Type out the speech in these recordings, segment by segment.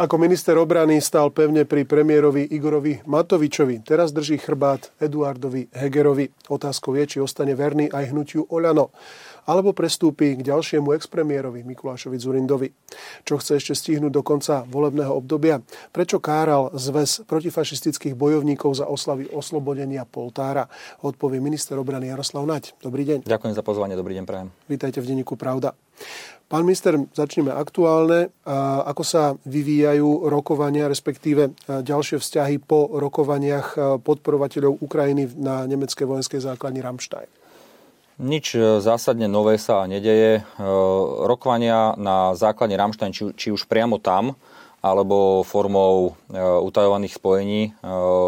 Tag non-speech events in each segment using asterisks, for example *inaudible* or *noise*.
Ako minister obrany stál pevne pri premiérovi Igorovi Matovičovi. Teraz drží chrbát Eduardovi Hegerovi. Otázkou je, či ostane verný aj hnutiu Oľano alebo prestúpi k ďalšiemu expremiérovi Mikulášovi Zurindovi. Čo chce ešte stihnúť do konca volebného obdobia? Prečo káral zväz protifašistických bojovníkov za oslavy oslobodenia Poltára? Odpovie minister obrany Jaroslav Naď. Dobrý deň. Ďakujem za pozvanie, dobrý deň prajem. Vítajte v denníku Pravda. Pán minister, začneme aktuálne. Ako sa vyvíjajú rokovania, respektíve ďalšie vzťahy po rokovaniach podporovateľov Ukrajiny na nemeckej vojenskej základni Ramstein? Nič e, zásadne nové sa nedeje. E, rokovania na základne Ramstein, či, už priamo tam, alebo formou e, utajovaných spojení,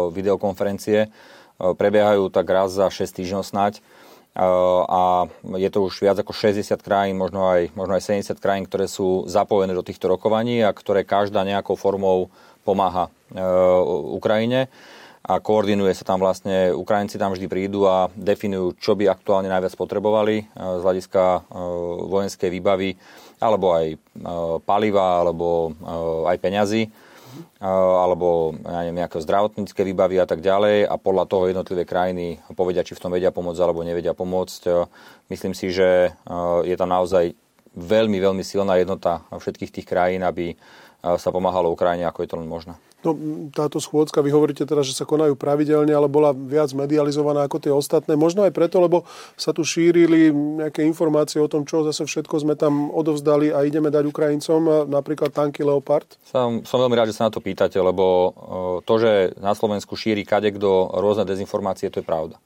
videokonferencie, prebiehajú tak raz za 6 týždňov snáď. A je to už viac ako 60 krajín, možno aj, možno aj 70 krajín, ktoré sú zapojené do týchto rokovaní a ktoré každá nejakou formou pomáha Ukrajine. A koordinuje sa tam vlastne, Ukrajinci tam vždy prídu a definujú, čo by aktuálne najviac potrebovali e, z hľadiska e, vojenskej výbavy, alebo aj e, paliva, alebo aj peňazí, alebo ja neviem, nejaké zdravotnícke výbavy a tak ďalej a podľa toho jednotlivé krajiny povedia, či v tom vedia pomôcť alebo nevedia pomôcť. Myslím si, že je tam naozaj veľmi, veľmi silná jednota všetkých tých krajín, aby sa pomáhalo Ukrajine, ako je to len možné. No, táto schôdzka, vy hovoríte teda, že sa konajú pravidelne, ale bola viac medializovaná ako tie ostatné. Možno aj preto, lebo sa tu šírili nejaké informácie o tom, čo zase všetko sme tam odovzdali a ideme dať Ukrajincom, napríklad tanky Leopard. Som, som veľmi rád, že sa na to pýtate, lebo to, že na Slovensku šíri kadekto rôzne dezinformácie, to je pravda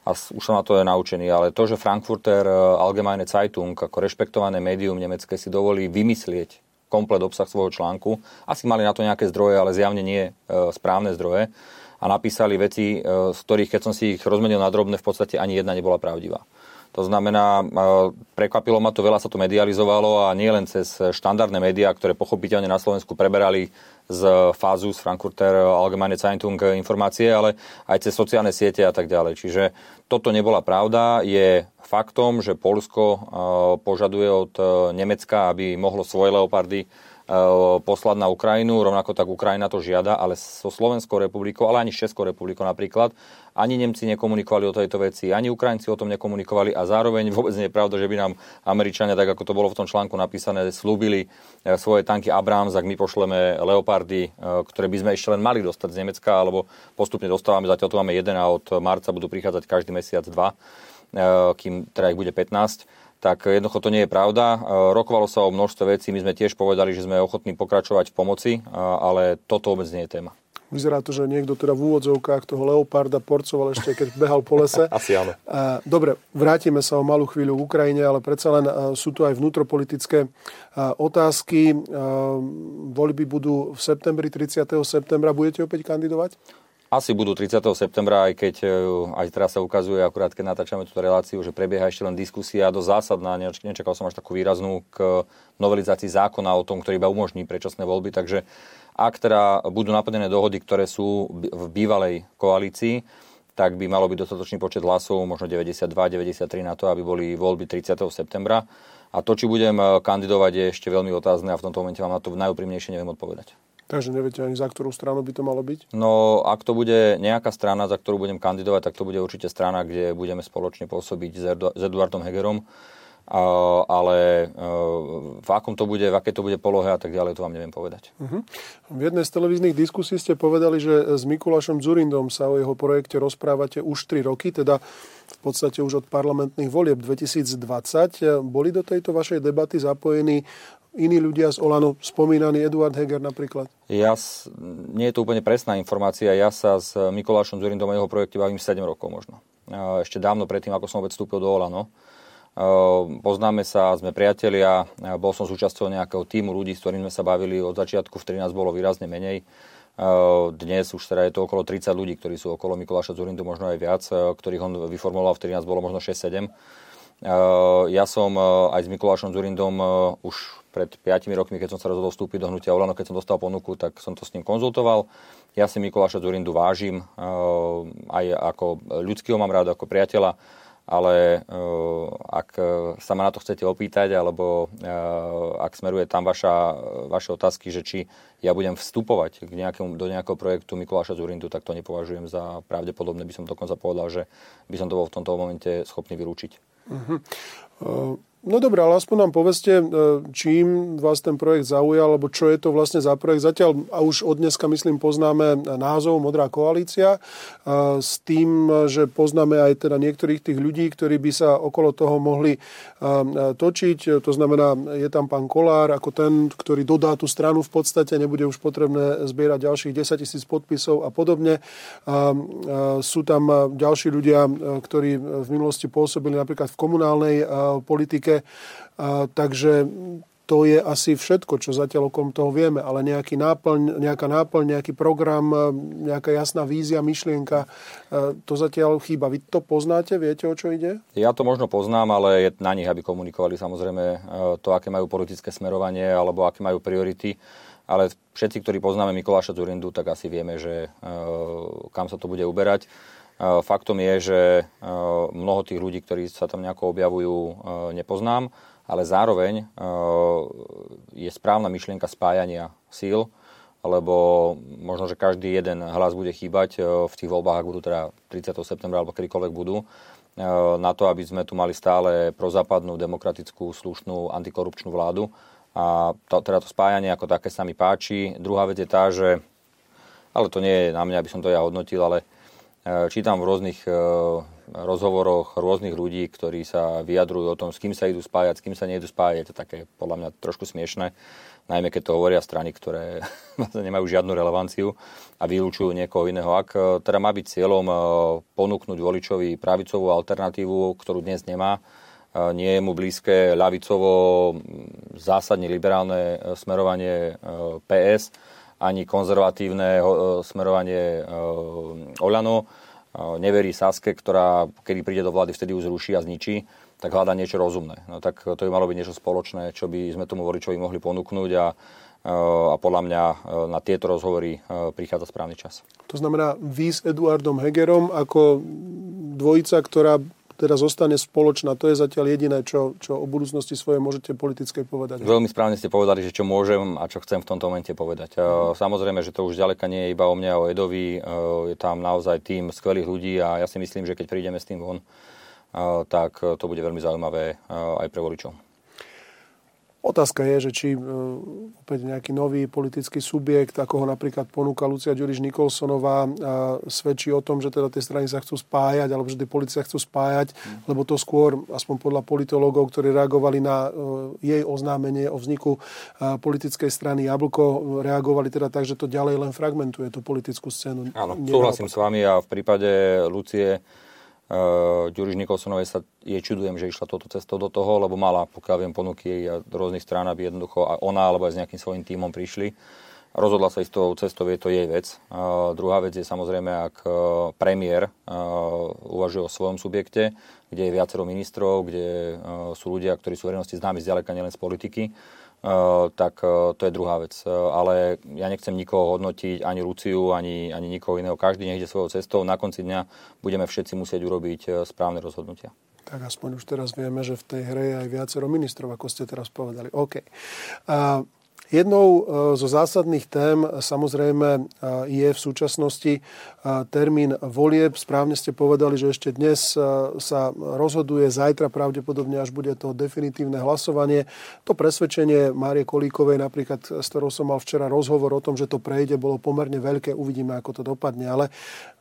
a už som na to je naučený, ale to, že Frankfurter Allgemeine Zeitung ako rešpektované médium nemecké si dovolí vymyslieť komplet obsah svojho článku. Asi mali na to nejaké zdroje, ale zjavne nie e, správne zdroje. A napísali veci, e, z ktorých, keď som si ich rozmenil na drobné, v podstate ani jedna nebola pravdivá. To znamená, e, prekvapilo ma to, veľa sa to medializovalo a nie len cez štandardné médiá, ktoré pochopiteľne na Slovensku preberali z Fázu, z Frankfurter Allgemeine Zeitung informácie, ale aj cez sociálne siete a tak ďalej. Čiže toto nebola pravda. Je faktom, že Polsko požaduje od Nemecka, aby mohlo svoje leopardy poslať na Ukrajinu, rovnako tak Ukrajina to žiada, ale so Slovenskou republikou, ale ani s Českou republikou napríklad, ani Nemci nekomunikovali o tejto veci, ani Ukrajinci o tom nekomunikovali a zároveň *laughs* vôbec nie je pravda, že by nám Američania, tak ako to bolo v tom článku napísané, slúbili svoje tanky Abrams, ak my pošleme Leopardy, ktoré by sme ešte len mali dostať z Nemecka, alebo postupne dostávame, zatiaľ tu máme jeden a od marca budú prichádzať každý mesiac dva. Kým teda ich bude 15 tak jednoducho to nie je pravda. E, rokovalo sa o množstve vecí, my sme tiež povedali, že sme ochotní pokračovať v pomoci, e, ale toto vôbec nie je téma. Vyzerá to, že niekto teda v úvodzovkách toho leoparda porcoval ešte, keď behal po lese. *laughs* Asi áno. Dobre, vrátime sa o malú chvíľu v Ukrajine, ale predsa len sú tu aj vnútropolitické otázky. Voľby budú v septembri, 30. septembra. Budete opäť kandidovať? Asi budú 30. septembra, aj keď e, aj teraz sa ukazuje, akurát keď natáčame túto reláciu, že prebieha ešte len diskusia do zásadná, nečakal som až takú výraznú k novelizácii zákona o tom, ktorý iba umožní predčasné voľby, takže ak teda budú naplnené dohody, ktoré sú v bývalej koalícii, tak by malo byť dostatočný počet hlasov, možno 92, 93 na to, aby boli voľby 30. septembra. A to, či budem e, kandidovať, je ešte veľmi otázne a v tomto momente vám na to najúprimnejšie neviem odpovedať. Takže neviete ani za ktorú stranu by to malo byť? No, ak to bude nejaká strana, za ktorú budem kandidovať, tak to bude určite strana, kde budeme spoločne pôsobiť s Eduardom Hegerom. ale e, v akom to bude, v akej to bude polohe a tak ďalej, to vám neviem povedať. Uh-huh. V jednej z televíznych diskusí ste povedali, že s Mikulášom Zurindom sa o jeho projekte rozprávate už 3 roky, teda v podstate už od parlamentných volieb 2020. Boli do tejto vašej debaty zapojení iní ľudia z Olano, spomínaný Eduard Heger napríklad? Ja, nie je to úplne presná informácia, ja sa s Mikulášom Zurindom o jeho projekte bavím 7 rokov možno. Ešte dávno predtým, ako som vôbec vstúpil do Olano. Poznáme sa, sme priatelia, bol som súčasťou nejakého týmu ľudí, s ktorými sme sa bavili od začiatku, vtedy nás bolo výrazne menej. Dnes už teda je to okolo 30 ľudí, ktorí sú okolo Mikuláša Zurindu, možno aj viac, ktorých on vyformuloval, vtedy nás bolo možno 6-7. Ja som aj s Mikulášom Zurindom už pred 5 rokmi, keď som sa rozhodol vstúpiť do hnutia Olano, keď som dostal ponuku, tak som to s ním konzultoval. Ja si Mikuláša Zurindu vážim, eh, aj ako ľudského mám rád, ako priateľa, ale eh, ak sa ma na to chcete opýtať, alebo ak smeruje tam vaša, vaše otázky, že či ja budem vstupovať k nejakému, do nejakého projektu Mikuláša Zurindu, tak to nepovažujem za pravdepodobné. By som dokonca povedal, že by som to bol v tomto momente schopný vylúčiť. Uh-huh. Uh... No dobré, ale aspoň nám povedzte, e, čím vás ten projekt zaujal, alebo čo je to vlastne za projekt. Zatiaľ, a už od dneska, myslím, poznáme názov Modrá koalícia, e, s tým, že poznáme aj teda niektorých tých ľudí, ktorí by sa okolo toho mohli e, točiť. To znamená, je tam pán Kolár ako ten, ktorý dodá tú stranu v podstate, nebude už potrebné zbierať ďalších 10 tisíc podpisov a podobne. Sú tam ďalší ľudia, ktorí v minulosti pôsobili napríklad v komunálnej politike, a, takže to je asi všetko, čo zatiaľ okom toho vieme, ale nejaký náplň, nejaká náplň, nejaký program, nejaká jasná vízia, myšlienka, to zatiaľ chýba. Vy to poznáte, viete, o čo ide? Ja to možno poznám, ale je na nich, aby komunikovali samozrejme to, aké majú politické smerovanie alebo aké majú priority. Ale všetci, ktorí poznáme Mikuláša Zurindu, tak asi vieme, že kam sa to bude uberať. Faktom je, že mnoho tých ľudí, ktorí sa tam nejako objavujú, nepoznám, ale zároveň je správna myšlienka spájania síl, lebo možno, že každý jeden hlas bude chýbať v tých voľbách, ak budú teda 30. septembra alebo kedykoľvek budú, na to, aby sme tu mali stále prozápadnú, demokratickú, slušnú, antikorupčnú vládu. A to, teda to spájanie ako také sa mi páči. Druhá vec je tá, že, ale to nie je na mňa, aby som to ja hodnotil, ale E, čítam v rôznych e, rozhovoroch rôznych ľudí, ktorí sa vyjadrujú o tom, s kým sa idú spájať, s kým sa nejdu spájať. Je to také podľa mňa trošku smiešné, najmä keď to hovoria strany, ktoré *laughs* nemajú žiadnu relevanciu a vylúčujú niekoho iného. Ak e, teda má byť cieľom ponúknuť voličovi pravicovú alternatívu, ktorú dnes nemá, nie je mu blízke ľavicovo zásadne liberálne smerovanie PS, ani konzervatívne smerovanie Olano. Neverí Saske, ktorá kedy príde do vlády, vtedy už zruší a zničí, tak hľadá niečo rozumné. No tak to by malo byť niečo spoločné, čo by sme tomu voličovi mohli ponúknuť a a podľa mňa na tieto rozhovory prichádza správny čas. To znamená, vy s Eduardom Hegerom ako dvojica, ktorá teda zostane spoločná. To je zatiaľ jediné, čo, čo o budúcnosti svojej môžete politickej povedať. Veľmi správne ste povedali, že čo môžem a čo chcem v tomto momente povedať. Mm. Samozrejme, že to už ďaleka nie je iba o mne a o Edovi. E, je tam naozaj tým skvelých ľudí a ja si myslím, že keď prídeme s tým von, e, tak to bude veľmi zaujímavé aj pre voličov. Otázka je, že či e, opäť nejaký nový politický subjekt, ako ho napríklad ponúka Lucia Ďuriš Nikolsonová, svedčí o tom, že teda tie strany sa chcú spájať, alebo že tie policia chcú spájať, mm. lebo to skôr, aspoň podľa politológov, ktorí reagovali na e, jej oznámenie o vzniku e, politickej strany Jablko, reagovali teda tak, že to ďalej len fragmentuje tú politickú scénu. Áno, súhlasím s vami a v prípade Lucie Uh, Ďuriš Nikolsonovej sa je čudujem, že išla toto cestou do toho, lebo mala, pokiaľ viem, ponuky a rôznych strán, aby jednoducho ona alebo aj s nejakým svojím tímom prišli. Rozhodla sa ísť tou cestou, je to jej vec. Uh, druhá vec je samozrejme, ak uh, premiér uh, uvažuje o svojom subjekte, kde je viacero ministrov, kde uh, sú ľudia, ktorí sú verejnosti známi zďaleka nielen z politiky, Eh, tak eh, to je druhá vec. Eh, ale ja nechcem nikoho hodnotiť, ani Luciu, ani, ani nikoho iného. Každý nech ide svojou cestou. Na konci dňa budeme všetci musieť urobiť správne rozhodnutia. Tak aspoň už teraz vieme, že v tej hre je aj viacero ministrov, ako ste teraz povedali. OK. Jednou zo zásadných tém samozrejme je v súčasnosti termín volieb. Správne ste povedali, že ešte dnes sa rozhoduje, zajtra pravdepodobne až bude to definitívne hlasovanie. To presvedčenie Márie Kolíkovej, napríklad, s ktorou som mal včera rozhovor o tom, že to prejde, bolo pomerne veľké. Uvidíme, ako to dopadne. Ale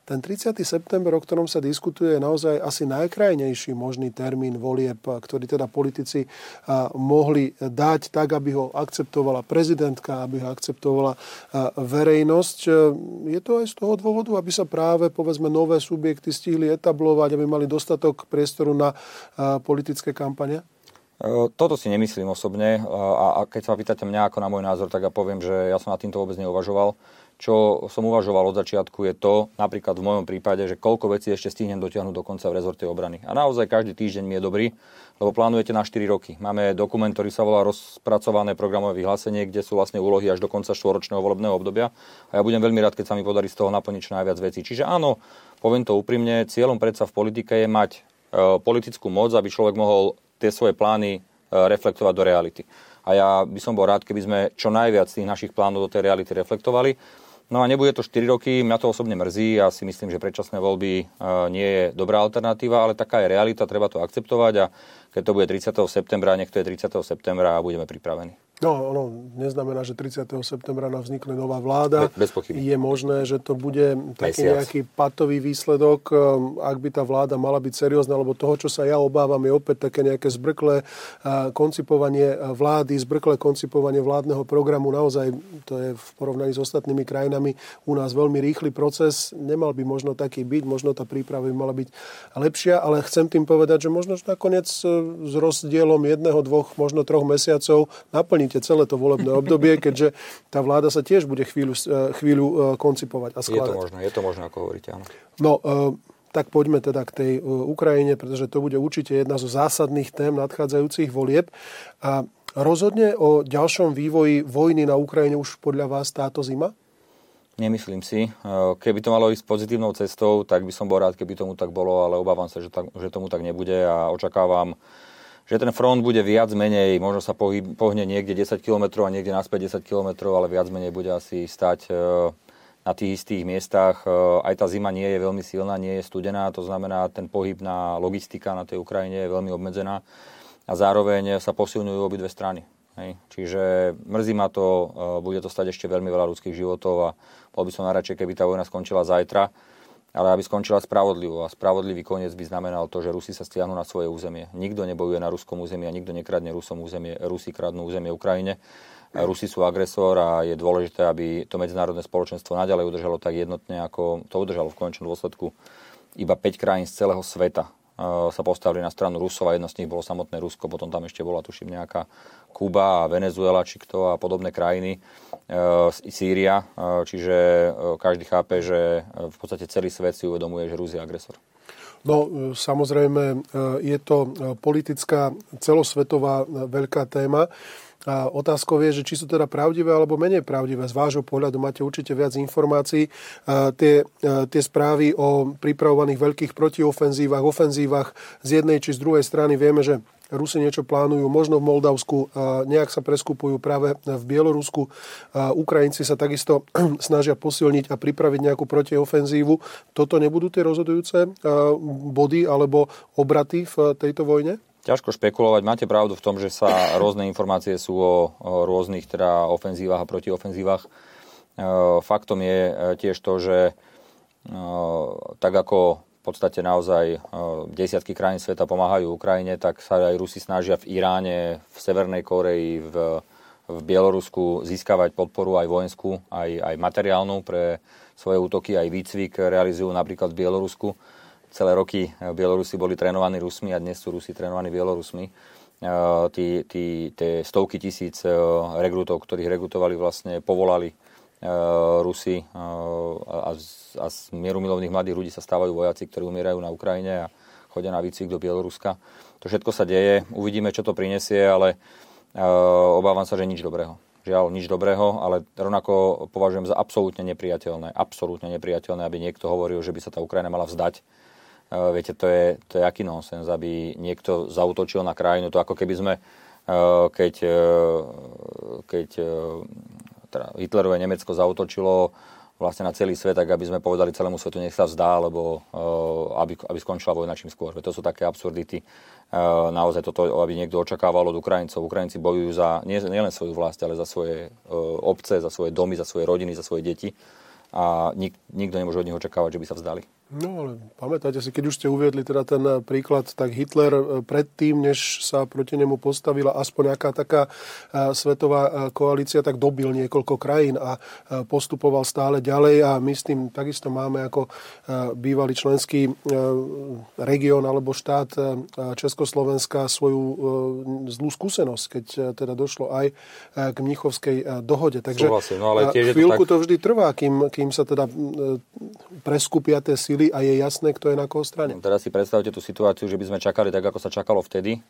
ten 30. september, o ktorom sa diskutuje, je naozaj asi najkrajnejší možný termín volieb, ktorý teda politici mohli dať tak, aby ho akceptovala prezidentka, aby ho akceptovala verejnosť. Je to aj z toho dôvodu, aby sa práve povedzme nové subjekty stihli etablovať, aby mali dostatok priestoru na politické kampane? E, toto si nemyslím osobne a keď sa pýtate mňa ako na môj názor, tak ja poviem, že ja som na týmto vôbec neuvažoval. Čo som uvažoval od začiatku je to, napríklad v mojom prípade, že koľko vecí ešte stihnem dotiahnuť do konca v rezorte obrany. A naozaj každý týždeň mi je dobrý, lebo plánujete na 4 roky. Máme dokument, ktorý sa volá rozpracované programové vyhlásenie, kde sú vlastne úlohy až do konca štvoročného volebného obdobia. A ja budem veľmi rád, keď sa mi podarí z toho naplniť čo najviac vecí. Čiže áno, poviem to úprimne, cieľom predsa v politike je mať e, politickú moc, aby človek mohol tie svoje plány reflektovať do reality. A ja by som bol rád, keby sme čo najviac tých našich plánov do tej reality reflektovali. No a nebude to 4 roky, mňa to osobne mrzí, ja si myslím, že predčasné voľby nie je dobrá alternatíva, ale taká je realita, treba to akceptovať a keď to bude 30. septembra, nech to je 30. septembra a budeme pripravení. No, ono neznamená, že 30. septembra nám vznikne nová vláda. Bez pochyby. Je možné, že to bude taký Mesiac. nejaký patový výsledok, um, ak by tá vláda mala byť seriózna, lebo toho, čo sa ja obávam, je opäť také nejaké zbrklé uh, koncipovanie vlády, zbrklé koncipovanie vládneho programu. Naozaj to je v porovnaní s ostatnými krajinami u nás veľmi rýchly proces. Nemal by možno taký byť, možno tá príprava by mala byť lepšia, ale chcem tým povedať, že možno že nakoniec uh, s rozdielom jedného, dvoch, možno troch mesiacov naplniť zvládnite celé to volebné obdobie, keďže tá vláda sa tiež bude chvíľu, eh, chvíľu eh, koncipovať a skladať. Je to možné, je to možné, ako hovoríte, áno. No, eh, tak poďme teda k tej Ukrajine, pretože to bude určite jedna zo zásadných tém nadchádzajúcich volieb. A rozhodne o ďalšom vývoji vojny na Ukrajine už podľa vás táto zima? Nemyslím si. Keby to malo ísť pozitívnou cestou, tak by som bol rád, keby tomu tak bolo, ale obávam sa, že, tak, že tomu tak nebude a očakávam že ten front bude viac menej, možno sa pohne niekde 10 km a niekde naspäť 10 km, ale viac menej bude asi stať e, na tých istých miestach. E, aj tá zima nie je veľmi silná, nie je studená, to znamená, ten pohyb na logistika na tej Ukrajine je veľmi obmedzená a zároveň sa posilňujú obidve strany. Hej. Čiže mrzí ma to, e, bude to stať ešte veľmi veľa ľudských životov a bol by som najradšej, keby tá vojna skončila zajtra ale aby skončila spravodlivo. A spravodlivý koniec by znamenal to, že Rusi sa stiahnu na svoje územie. Nikto nebojuje na ruskom území a nikto nekradne Rusom územie. Rusi kradnú územie Ukrajine. Rusi sú agresor a je dôležité, aby to medzinárodné spoločenstvo naďalej udržalo tak jednotne, ako to udržalo v konečnom dôsledku. Iba 5 krajín z celého sveta sa postavili na stranu Rusov a jedno z nich bolo samotné Rusko, potom tam ešte bola, tuším, nejaká Kuba a Venezuela, či kto a podobné krajiny, e, Sýria, e, čiže e, každý chápe, že v podstate celý svet si uvedomuje, že Rus je agresor. No, samozrejme, je to politická celosvetová veľká téma. A otázkou je, že či sú teda pravdivé alebo menej pravdivé. Z vášho pohľadu máte určite viac informácií. A tie, tie správy o pripravovaných veľkých protiofenzívach, ofenzívach z jednej či z druhej strany vieme, že Rusi niečo plánujú, možno v Moldavsku, nejak sa preskupujú práve v Bielorusku. Ukrajinci sa takisto *clears throat* snažia posilniť a pripraviť nejakú protiofenzívu. Toto nebudú tie rozhodujúce body alebo obraty v tejto vojne? Ťažko špekulovať. Máte pravdu v tom, že sa rôzne informácie sú o, rôznych teda ofenzívach a protiofenzívach. E, faktom je e, tiež to, že e, tak ako v podstate naozaj desiatky krajín sveta pomáhajú Ukrajine, tak sa aj Rusi snažia v Iráne, v Severnej Koreji, v, v Bielorusku získavať podporu aj vojenskú, aj, aj materiálnu pre svoje útoky, aj výcvik realizujú napríklad v Bielorusku celé roky Bielorusi boli trénovaní Rusmi a dnes sú Rusi trénovaní Bielorusmi. Eh, tí, tí, tie stovky tisíc eh, rekrutov, ktorých rekrutovali vlastne, povolali Rusi a z, a z mierumilovných mladých ľudí sa stávajú vojaci, ktorí umierajú na Ukrajine a chodia na výcvik do Bieloruska. To všetko sa deje, uvidíme, čo to prinesie, ale obávam sa, že nič dobrého. Žiaľ, nič dobrého, ale rovnako považujem za absolútne nepriateľné, absolútne nepriateľné, aby niekto hovoril, že by sa tá Ukrajina mala vzdať viete, to je, to je aký nonsens, aby niekto zautočil na krajinu. To ako keby sme, uh, keď, uh, keď teda Hitlerové Nemecko zautočilo vlastne na celý svet, tak aby sme povedali celému svetu, nech sa vzdá, alebo aby, aby skončila vojna čím skôr. To sú také absurdity. Naozaj toto, aby niekto očakával od Ukrajincov. Ukrajinci bojujú za nie, nielen svoju vlast, ale za svoje obce, za svoje domy, za svoje rodiny, za svoje deti. A nik, nikto nemôže od nich očakávať, že by sa vzdali. No ale pamätáte si, keď už ste uviedli teda ten eh, príklad, tak Hitler eh, predtým, než sa proti nemu postavila aspoň nejaká taká eh, svetová koalícia, tak dobil niekoľko krajín a postupoval stále ďalej a my s tým takisto máme ako bývalý členský región alebo štát Československa svoju zlú skúsenosť, keď teda došlo aj k Mnichovskej dohode. Takže Súhlasím, no ale tiež chvíľku to, tak... to vždy trvá, kým, kým sa teda preskupia tie síly a je jasné, kto je na koho strane. No, teraz si predstavte tú situáciu, že by sme čakali tak, ako sa čakalo vtedy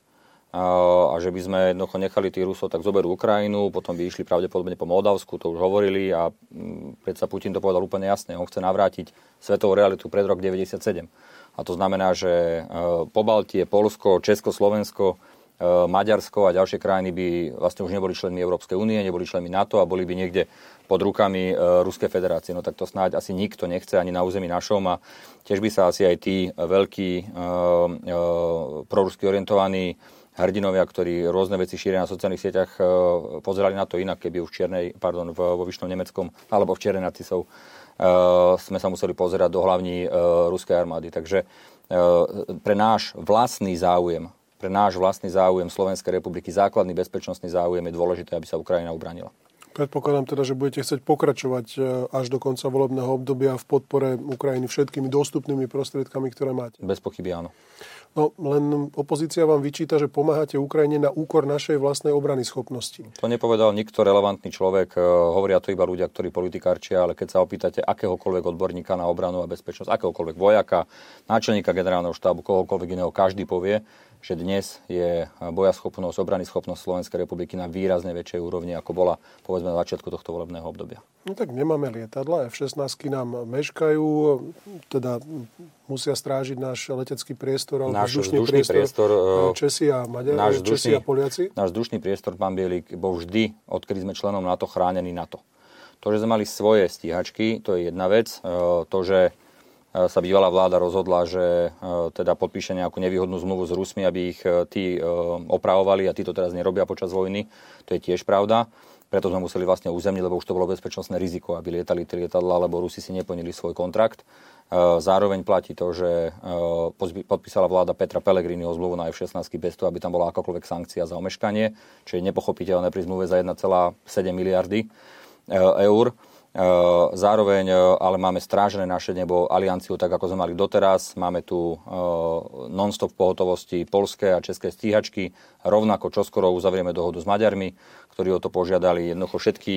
a že by sme jednoducho nechali tých Rusov tak zoberú Ukrajinu, potom by išli pravdepodobne po Moldavsku, to už hovorili a mm, predsa Putin to povedal úplne jasne, on chce navrátiť svetovú realitu pred rok 97. A to znamená, že e, po Baltie, Polsko, Česko, Slovensko Maďarsko a ďalšie krajiny by vlastne už neboli členmi Európskej únie, neboli členmi NATO a boli by niekde pod rukami Ruskej federácie. No tak to snáď asi nikto nechce ani na území našom a tiež by sa asi aj tí veľkí prorusky orientovaní hrdinovia, ktorí rôzne veci šíria na sociálnych sieťach, pozerali na to inak, keby už v Čiernej, pardon, vo Vyšnom Nemeckom alebo v Čiernej Nacisov sme sa museli pozerať do hlavní ruskej armády. Takže pre náš vlastný záujem pre náš vlastný záujem Slovenskej republiky, základný bezpečnostný záujem je dôležité, aby sa Ukrajina ubranila. Predpokladám teda, že budete chcieť pokračovať e, až do konca volebného obdobia v podpore Ukrajiny všetkými dostupnými prostriedkami, ktoré máte. Bez pochyby áno. No, len opozícia vám vyčíta, že pomáhate Ukrajine na úkor našej vlastnej obrany schopnosti. To nepovedal nikto relevantný človek, e, hovoria to iba ľudia, ktorí politikárčia, ale keď sa opýtate akéhokoľvek odborníka na obranu a bezpečnosť, akéhokoľvek vojaka, náčelníka generálneho štábu, kohokoľvek iného, každý povie, že dnes je bojaschopnosť, obrany schopnosť Slovenskej republiky na výrazne väčšej úrovni, ako bola povedzme na začiatku tohto volebného obdobia. No tak nemáme lietadla, F-16 nám meškajú, teda musia strážiť náš letecký priestor, alebo náš vzdušný, vzdušný priestor, priestor e, Česi a Maďari, náš vzdušný, Česi a Poliaci. Náš vzdušný priestor, pán Bielik, bol vždy, odkedy sme členom NATO, chránený NATO. To, že sme mali svoje stíhačky, to je jedna vec. E, to, že E, sa bývalá vláda rozhodla, že e, teda podpíše nejakú nevýhodnú zmluvu s Rusmi, aby ich e, tí opravovali a tí to teraz nerobia počas vojny. To je tiež pravda. Preto sme museli vlastne uzemniť, lebo už to bolo bezpečnostné riziko, aby lietali tie lietadla, lebo Rusi si neplnili svoj kontrakt. Zároveň platí to, že podpísala vláda Petra Pellegriniho zmluvu na F-16 bez toho, aby tam bola akákoľvek sankcia za omeškanie, čo je nepochopiteľné pri zmluve za 1,7 miliardy eur. E, zároveň e, ale máme strážené naše nebo alianciu tak, ako sme mali doteraz. Máme tu e, non-stop pohotovosti polské a české stíhačky. Rovnako čoskoro uzavrieme dohodu s Maďarmi, ktorí o to požiadali. Jednoducho všetky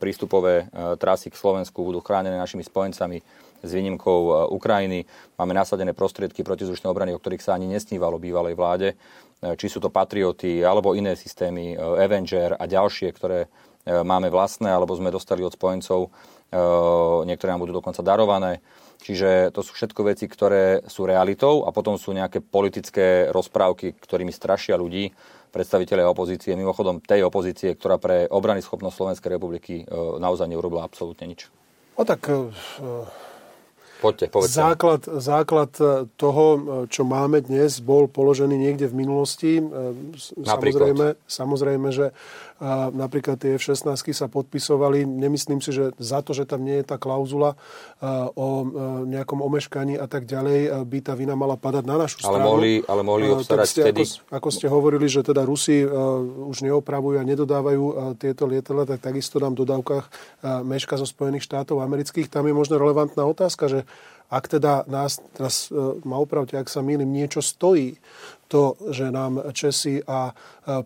prístupové trasy k Slovensku budú chránené našimi spojencami s výnimkou Ukrajiny. Máme nasadené prostriedky protizdušnej obrany, o ktorých sa ani nesnívalo bývalej vláde. Či sú to Patrioty alebo iné systémy, Avenger a ďalšie, ktoré máme vlastné, alebo sme dostali od spojencov, e, niektoré nám budú dokonca darované. Čiže to sú všetko veci, ktoré sú realitou a potom sú nejaké politické rozprávky, ktorými strašia ľudí, predstaviteľe opozície, mimochodom tej opozície, ktorá pre obrany schopnosť Slovenskej republiky e, naozaj neurobila absolútne nič. O tak Poďte, povedzte. Základ, základ toho, čo máme dnes, bol položený niekde v minulosti. Samozrejme, samozrejme, že a napríklad tie F-16 sa podpisovali. Nemyslím si, že za to, že tam nie je tá klauzula o nejakom omeškaní a tak ďalej, by tá vina mala padať na našu stranu. Ale mohli, ale mohli obstarať ste, vtedy. Ako, ako ste hovorili, že teda Rusi už neopravujú a nedodávajú tieto lietadla, tak takisto nám v dodávkach meška zo Spojených štátov amerických. Tam je možno relevantná otázka, že ak teda nás, teraz ma opravte, ak sa mýlim, niečo stojí to, že nám Česi a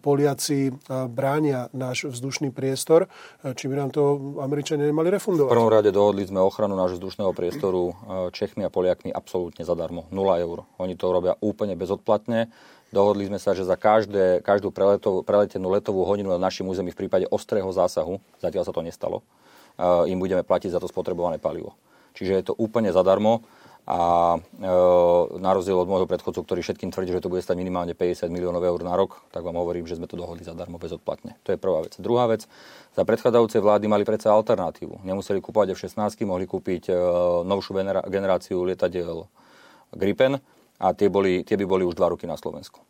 Poliaci bránia náš vzdušný priestor, či by nám to Američania nemali refundovať? V prvom rade dohodli sme ochranu nášho vzdušného priestoru Čechmi a Poliakmi absolútne zadarmo. 0 eur. Oni to robia úplne bezodplatne. Dohodli sme sa, že za každé, každú preletovú, preletenú letovú hodinu na našom území v prípade ostrého zásahu, zatiaľ sa to nestalo, im budeme platiť za to spotrebované palivo. Čiže je to úplne zadarmo a e, na rozdiel od môjho predchodcu, ktorý všetkým tvrdí, že to bude stať minimálne 50 miliónov eur na rok, tak vám hovorím, že sme to dohodli zadarmo bezodplatne. To je prvá vec. Druhá vec, za predchádzajúce vlády mali predsa alternatívu. Nemuseli kúpovať F-16, mohli kúpiť e, novšiu generáciu lietadiel Gripen a tie, boli, tie by boli už dva roky na Slovensku.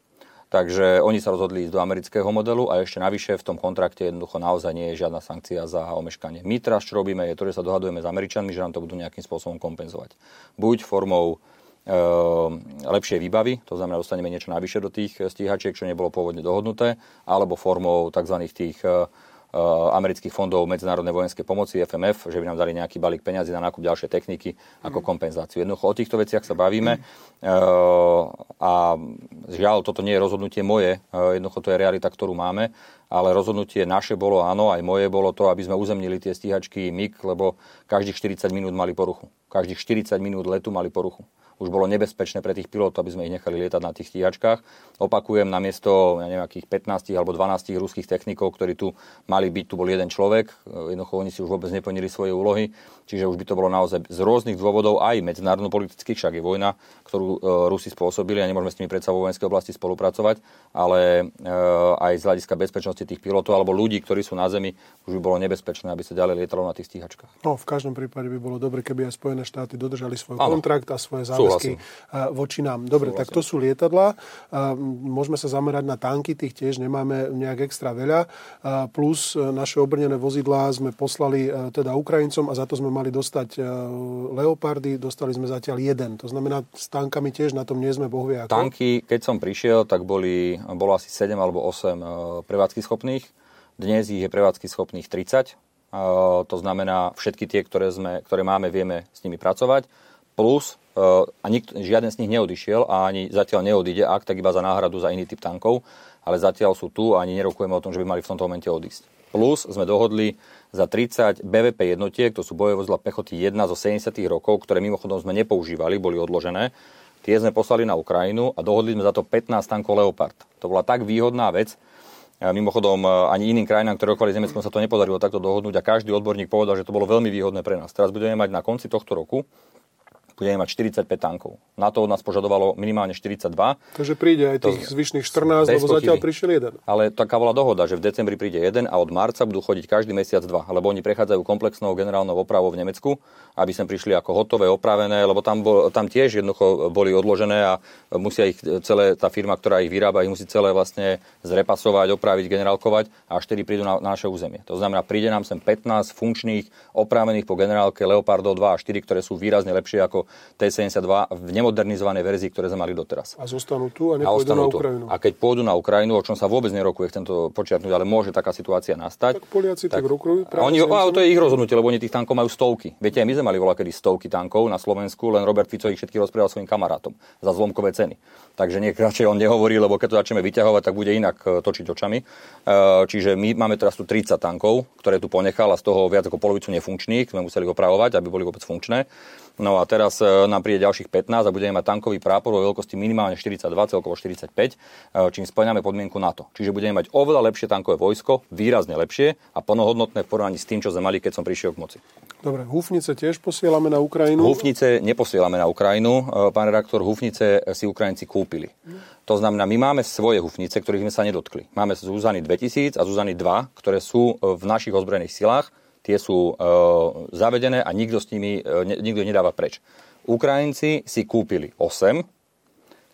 Takže oni sa rozhodli ísť do amerického modelu a ešte navyše v tom kontrakte jednoducho naozaj nie je žiadna sankcia za omeškanie. My teraz, čo robíme, je to, že sa dohadujeme s Američanmi, že nám to budú nejakým spôsobom kompenzovať. Buď formou e, lepšej výbavy, to znamená, dostaneme niečo navyše do tých stíhačiek, čo nebolo pôvodne dohodnuté, alebo formou tzv. tých Eh, amerických fondov medzinárodnej vojenskej pomoci, FMF, že by nám dali nejaký balík peňazí na nákup ďalšej techniky ako mhm. kompenzáciu. Jednoducho o týchto veciach sa bavíme eh, a žiaľ, toto nie je rozhodnutie moje, eh, jednoducho to je realita, ktorú máme, ale rozhodnutie naše bolo áno, aj moje bolo to, aby sme uzemnili tie stíhačky MIG, lebo každých 40 minút mali poruchu. Každých 40 minút letu mali poruchu. Už bolo nebezpečné pre tých pilotov, aby sme ich nechali lietať na tých stíhačkách. Opakujem, namiesto ja nejakých 15 alebo 12 ruských technikov, ktorí tu mali byť, tu bol jeden človek, jednoducho oni si už vôbec neplnili svoje úlohy, čiže už by to bolo naozaj z rôznych dôvodov, aj medzinárodno-politických, však je vojna, ktorú e, Rusi spôsobili a nemôžeme s nimi predsa vo vojenskej oblasti spolupracovať, ale e, aj z hľadiska bezpečnosti tých pilotov alebo ľudí, ktorí sú na zemi, už by bolo nebezpečné, aby sa ďalej lietalo na tých stíhačkách. No, v každom prípade by bolo dobre, keby aj Spojené štáty dodržali svoj ano. kontrakt a svoje záväzky Súhlasím. voči nám. Dobre, Súhlasím. tak to sú lietadla. Môžeme sa zamerať na tanky, tých tiež nemáme nejak extra veľa. Plus e, naše obrnené vozidlá sme poslali teda Ukrajincom a za to sme mali dostať Leopardy, dostali sme zatiaľ jeden. To znamená, s tankami tiež na tom nie sme bohvie ako. Tanky, keď som prišiel, tak boli, bolo asi 7 alebo 8 prevádzky schopných. Dnes ich je prevádzky schopných 30 to znamená, všetky tie, ktoré, sme, ktoré máme, vieme s nimi pracovať. Plus, e, a nik, žiaden z nich neodišiel a ani zatiaľ neodíde, ak tak iba za náhradu za iný typ tankov, ale zatiaľ sú tu a ani nerokujeme o tom, že by mali v tomto momente odísť. Plus sme dohodli za 30 BVP jednotiek, to sú bojové vozidla pechoty 1 zo 70. rokov, ktoré mimochodom sme nepoužívali, boli odložené. Tie sme poslali na Ukrajinu a dohodli sme za to 15 tankov Leopard. To bola tak výhodná vec, Mimochodom, e, ani iným krajinám, ktoré rokovali s Nemeckom, sa to nepodarilo takto dohodnúť a každý odborník povedal, že to bolo veľmi výhodné pre nás. Teraz budeme mať na konci tohto roku budeme mať 45 tankov. Na to od nás požadovalo minimálne 42. Takže príde aj tých to, zvyšných 14, lebo zatiaľ prišiel jeden. Ale taká bola dohoda, že v decembri príde jeden a od marca budú chodiť každý mesiac dva, lebo oni prechádzajú komplexnou generálnou opravou v Nemecku, aby sem prišli ako hotové, opravené, lebo tam, bol, tam tiež jednoducho boli odložené a musia ich celé, tá firma, ktorá ich vyrába, ich musí celé vlastne zrepasovať, opraviť, generálkovať a až tedy prídu na, na naše územie. To znamená, príde nám sem 15 funkčných, opravených po generálke Leopardov 2 a 4, ktoré sú výrazne lepšie ako T-72 v nemodernizovanej verzii, ktoré sme mali doteraz. A zostanú tu a nepôjdu na Ukrajinu. Tu. A keď pôjdu na Ukrajinu, o čom sa vôbec nerokuje, chcem to počiatnúť, ale môže taká situácia nastať. Tak Poliaci tak, tak rokujú. Oni, a to je ich rozhodnutie, lebo oni tých tankov majú stovky. Viete, my sme mali voľa kedy stovky tankov na Slovensku, len Robert Fico ich všetky rozprával svojim kamarátom za zlomkové ceny. Takže nie, radšej on nehovorí, lebo keď to začneme vyťahovať, tak bude inak e, točiť očami. E, čiže my máme teraz tu 30 tankov, ktoré tu ponechal a z toho viac ako polovicu nefunkčných, sme museli opravovať, aby boli vôbec funkčné. No a teraz e, nám príde ďalších 15 a budeme mať tankový prápor vo veľkosti minimálne 42, celkovo 45, e, čím splňame podmienku NATO. Čiže budeme mať oveľa lepšie tankové vojsko, výrazne lepšie a plnohodnotné v porovnaní s tým, čo sme mali, keď som prišiel k moci. Dobre, húfnice tiež posielame na Ukrajinu? Húfnice neposielame na Ukrajinu. E, pán redaktor, húfnice si Ukrajinci kúpili. To znamená, my máme svoje húfnice, ktorých sme sa nedotkli. Máme Zuzany 2000 a Zuzany 2, ktoré sú v našich ozbrojených silách tie sú e, zavedené a nikto s nimi e, nikto nedáva preč. Ukrajinci si kúpili 8,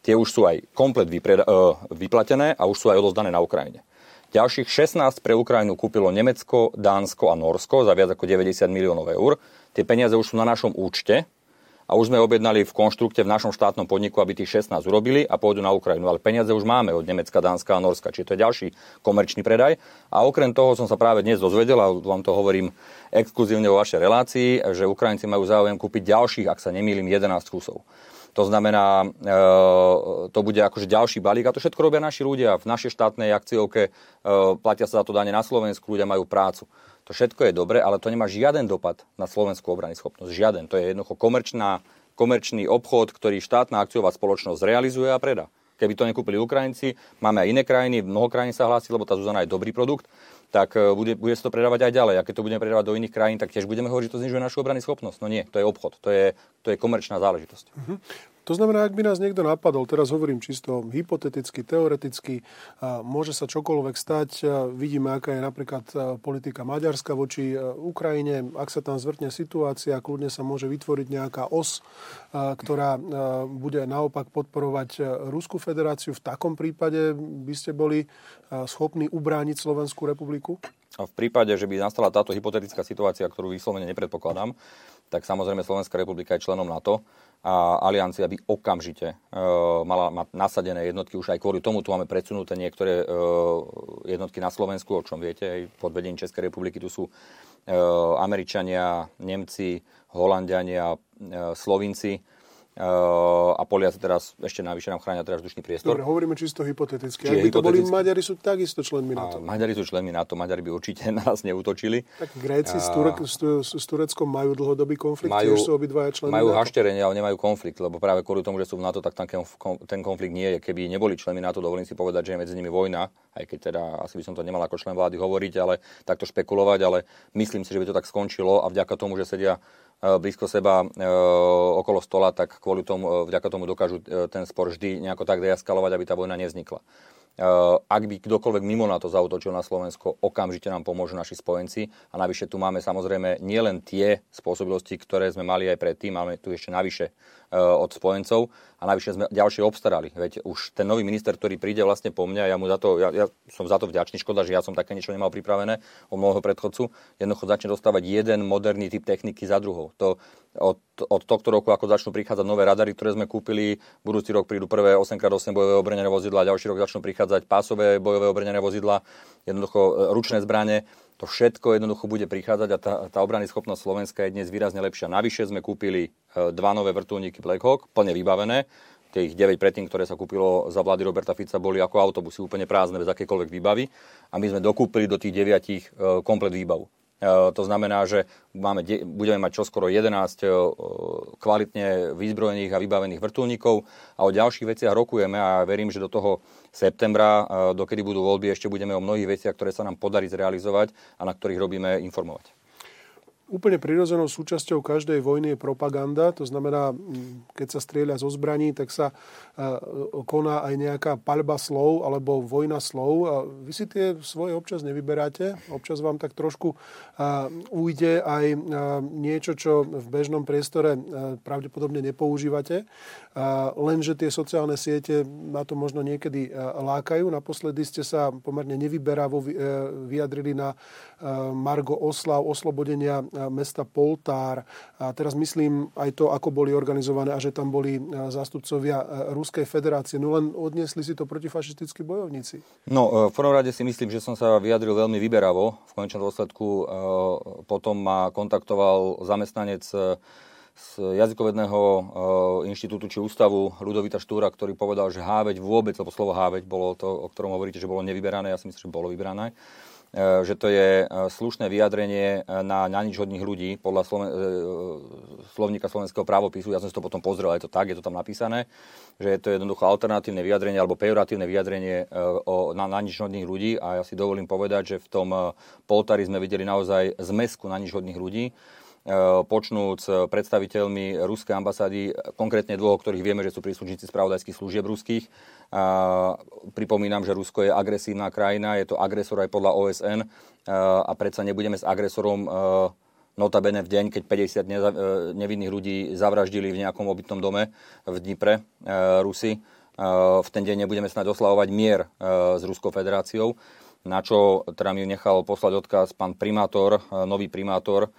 tie už sú aj komplet vypreda- e, vyplatené a už sú aj odozdané na Ukrajine. Ďalších 16 pre Ukrajinu kúpilo Nemecko, Dánsko a Norsko za viac ako 90 miliónov eur. Tie peniaze už sú na našom účte a už sme objednali v konštrukte v našom štátnom podniku, aby tých 16 urobili a pôjdu na Ukrajinu. Ale peniaze už máme od Nemecka, Dánska a Norska, čiže to je ďalší komerčný predaj. A okrem toho som sa práve dnes dozvedel, a vám to hovorím exkluzívne vo vašej relácii, že Ukrajinci majú záujem kúpiť ďalších, ak sa nemýlim, 11 kusov. To znamená, e, to bude akože ďalší balík a to všetko robia naši ľudia. V našej štátnej akciovke e, platia sa za to dane na Slovensku, ľudia majú prácu. To všetko je dobre, ale to nemá žiaden dopad na slovenskú obrany schopnosť. Žiaden. To je jednoducho komerčná, komerčný obchod, ktorý štátna akciová spoločnosť realizuje a predá. Keby to nekúpili Ukrajinci, máme aj iné krajiny, mnoho krajín sa hlási, lebo tá Zuzana je dobrý produkt, tak e, bude, bude sa to predávať aj ďalej. A keď to budeme predávať do iných krajín, tak tiež budeme hovoriť, že to znižuje našu obrany schopnosť. No nie, to je obchod, to je, to je komerčná záležitosť. Uh-huh. To znamená, ak by nás niekto napadol, teraz hovorím čisto hypoteticky, teoreticky, môže sa čokoľvek stať. Vidíme, aká je napríklad politika Maďarska voči Ukrajine. Ak sa tam zvrtne situácia, kľudne sa môže vytvoriť nejaká os, ktorá bude naopak podporovať Rusku federáciu. V takom prípade by ste boli schopní ubrániť Slovenskú republiku? V prípade, že by nastala táto hypotetická situácia, ktorú vyslovene nepredpokladám, tak samozrejme Slovenská republika je členom NATO a aliancia by okamžite e, mala mať nasadené jednotky. Už aj kvôli tomu tu máme predsunuté niektoré e, jednotky na Slovensku, o čom viete, aj pod vedením Českej republiky tu sú e, Američania, Nemci, Holandiania, e, Slovinci. A Poliaci teraz ešte navyše nám chránia teraz vzdušný priestor. Dobre, hovoríme čisto hypoteticky. Ak by to boli Maďari, sú takisto členmi NATO. Maďari sú členmi NATO, Maďari by určite *laughs* na nás neútočili. Tak Gréci a... s, Turek, s, s Tureckom majú dlhodobý konflikt, majú, tiež sú obidvaja členmi Majú hašterenie, ale nemajú konflikt, lebo práve kvôli tomu, že sú v NATO, tak ten, ten konflikt nie je. Keby neboli členmi NATO, dovolím si povedať, že je medzi nimi vojna, aj keď teda asi by som to nemal ako člen vlády hovoriť, ale takto špekulovať, ale myslím si, že by to tak skončilo a vďaka tomu, že sedia blízko seba e, okolo stola, tak kvôli tomu, e, vďaka tomu dokážu ten spor vždy nejako tak deeskalovať, aby tá vojna nevznikla. Ak by kdokoľvek mimo na to zautočil na Slovensko, okamžite nám pomôžu naši spojenci. A navyše tu máme samozrejme nielen tie spôsobilosti, ktoré sme mali aj predtým, máme tu ešte navyše od spojencov a navyše sme ďalšie obstarali. Veď už ten nový minister, ktorý príde vlastne po mňa, ja, mu za to, ja, ja som za to vďačný, škoda, že ja som také niečo nemal pripravené o môjho predchodcu, jednoducho začne dostávať jeden moderný typ techniky za druhou. To, od, od tohto roku, ako začnú prichádzať nové radary, ktoré sme kúpili, budúci rok prídu prvé 8x8 bojové obrnené vozidla, ďalší rok začnú prichádzať pásové bojové obrnené vozidla, jednoducho e, ručné zbranie. To všetko jednoducho bude prichádzať a tá, tá obrany schopnosť Slovenska je dnes výrazne lepšia. Navyše sme kúpili e, dva nové vrtulníky Black Hawk, plne vybavené. Tých 9 predtým, ktoré sa kúpilo za vlády Roberta Fica, boli ako autobusy úplne prázdne, bez akékoľvek výbavy. A my sme dokúpili do tých 9 e, komplet výbavu. E, to znamená, že máme, budeme mať čoskoro 11 e, kvalitne vyzbrojených a vybavených vrtulníkov a o ďalších veciach rokujeme a verím, že do toho septembra, e, dokedy budú voľby, ešte budeme o mnohých veciach, ktoré sa nám podarí zrealizovať a na ktorých robíme informovať. Úplne prirodzenou súčasťou každej vojny je propaganda, to znamená, keď sa strieľa zo zbraní, tak sa koná aj nejaká paľba slov alebo vojna slov. Vy si tie svoje občas nevyberáte, občas vám tak trošku ujde aj niečo, čo v bežnom priestore pravdepodobne nepoužívate, lenže tie sociálne siete na to možno niekedy lákajú. Naposledy ste sa pomerne nevyberavo e, vyjadrili na Margo oslav oslobodenia mesta Poltár. A teraz myslím aj to, ako boli organizované a že tam boli zástupcovia Ruskej federácie. No len odniesli si to protifašistickí bojovníci. No, v prvom rade si myslím, že som sa vyjadril veľmi vyberavo. V konečnom dôsledku potom ma kontaktoval zamestnanec z jazykovedného inštitútu či ústavu Ludovita Štúra, ktorý povedal, že háveť vôbec, lebo slovo háveť bolo to, o ktorom hovoríte, že bolo nevyberané, ja si myslím, že bolo vyberané E, že to je e, slušné vyjadrenie e, na, na nič ľudí podľa Sloven- slovníka slovenského právopisu. Ja som si to potom pozrel, je to tak, je to tam napísané, že je to jednoducho alternatívne vyjadrenie alebo pejoratívne vyjadrenie o, na, na nič ľudí a ja si dovolím povedať, že v tom poltári sme videli naozaj zmesku na nič ľudí počnúc predstaviteľmi ruskej ambasády, konkrétne dvoch, ktorých vieme, že sú príslušníci spravodajských služieb ruských, Pripomínam, že Rusko je agresívna krajina, je to agresor aj podľa OSN a predsa nebudeme s agresorom notabene v deň, keď 50 nevinných ľudí zavraždili v nejakom obytnom dome v Dnipre Rusy. V ten deň nebudeme snáď oslavovať mier s Ruskou federáciou, na čo teda mi nechal poslať odkaz pán primátor, nový primátor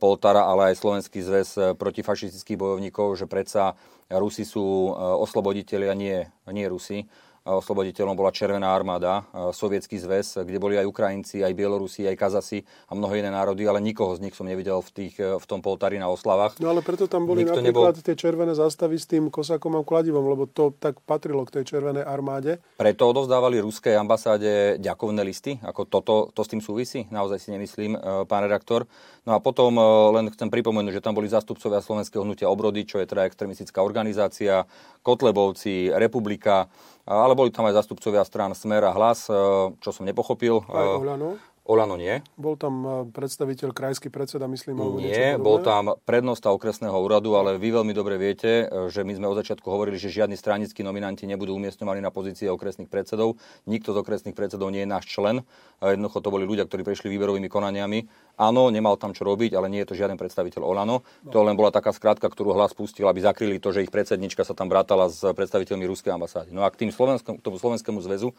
Poltara, ale aj Slovenský zväz protifašistických bojovníkov, že predsa Rusi sú osloboditeľi a nie, nie Rusi osloboditeľom bola Červená armáda, Sovietský zväz, kde boli aj Ukrajinci, aj Bielorusi, aj Kazasi a mnohé iné národy, ale nikoho z nich som nevidel v, tých, v tom poltári na oslavách. No ale preto tam boli Nikto napríklad nebol... tie červené zastavy s tým kosakom a kladivom, lebo to tak patrilo k tej Červenej armáde. Preto odovzdávali ruskej ambasáde ďakovné listy, ako toto, to s tým súvisí, naozaj si nemyslím, e, pán redaktor. No a potom e, len chcem pripomenúť, že tam boli zastupcovia Slovenského hnutia obrody, čo je teda extremistická organizácia, Kotlebovci, Republika, ale boli tam aj zastupcovia strán Smer a Hlas, e, čo som nepochopil. Aj Oľano? Olano nie. Bol tam e, predstaviteľ krajský predseda, myslím, alebo Nie, bol tam prednosta okresného úradu, ale vy veľmi dobre viete, e, že my sme od začiatku hovorili, že žiadni stranickí nominanti nebudú umiestňovaní na pozície okresných predsedov. Nikto z okresných predsedov nie je náš člen. Jednoducho to boli ľudia, ktorí prešli výberovými konaniami. Áno, nemal tam čo robiť, ale nie je to žiaden predstaviteľ Olano. No. To len bola taká skratka, ktorú hlas pustil, aby zakryli to, že ich predsednička sa tam brátala s predstaviteľmi ruskej ambasády. No a k tým slovenskému, tomu slovenskému zväzu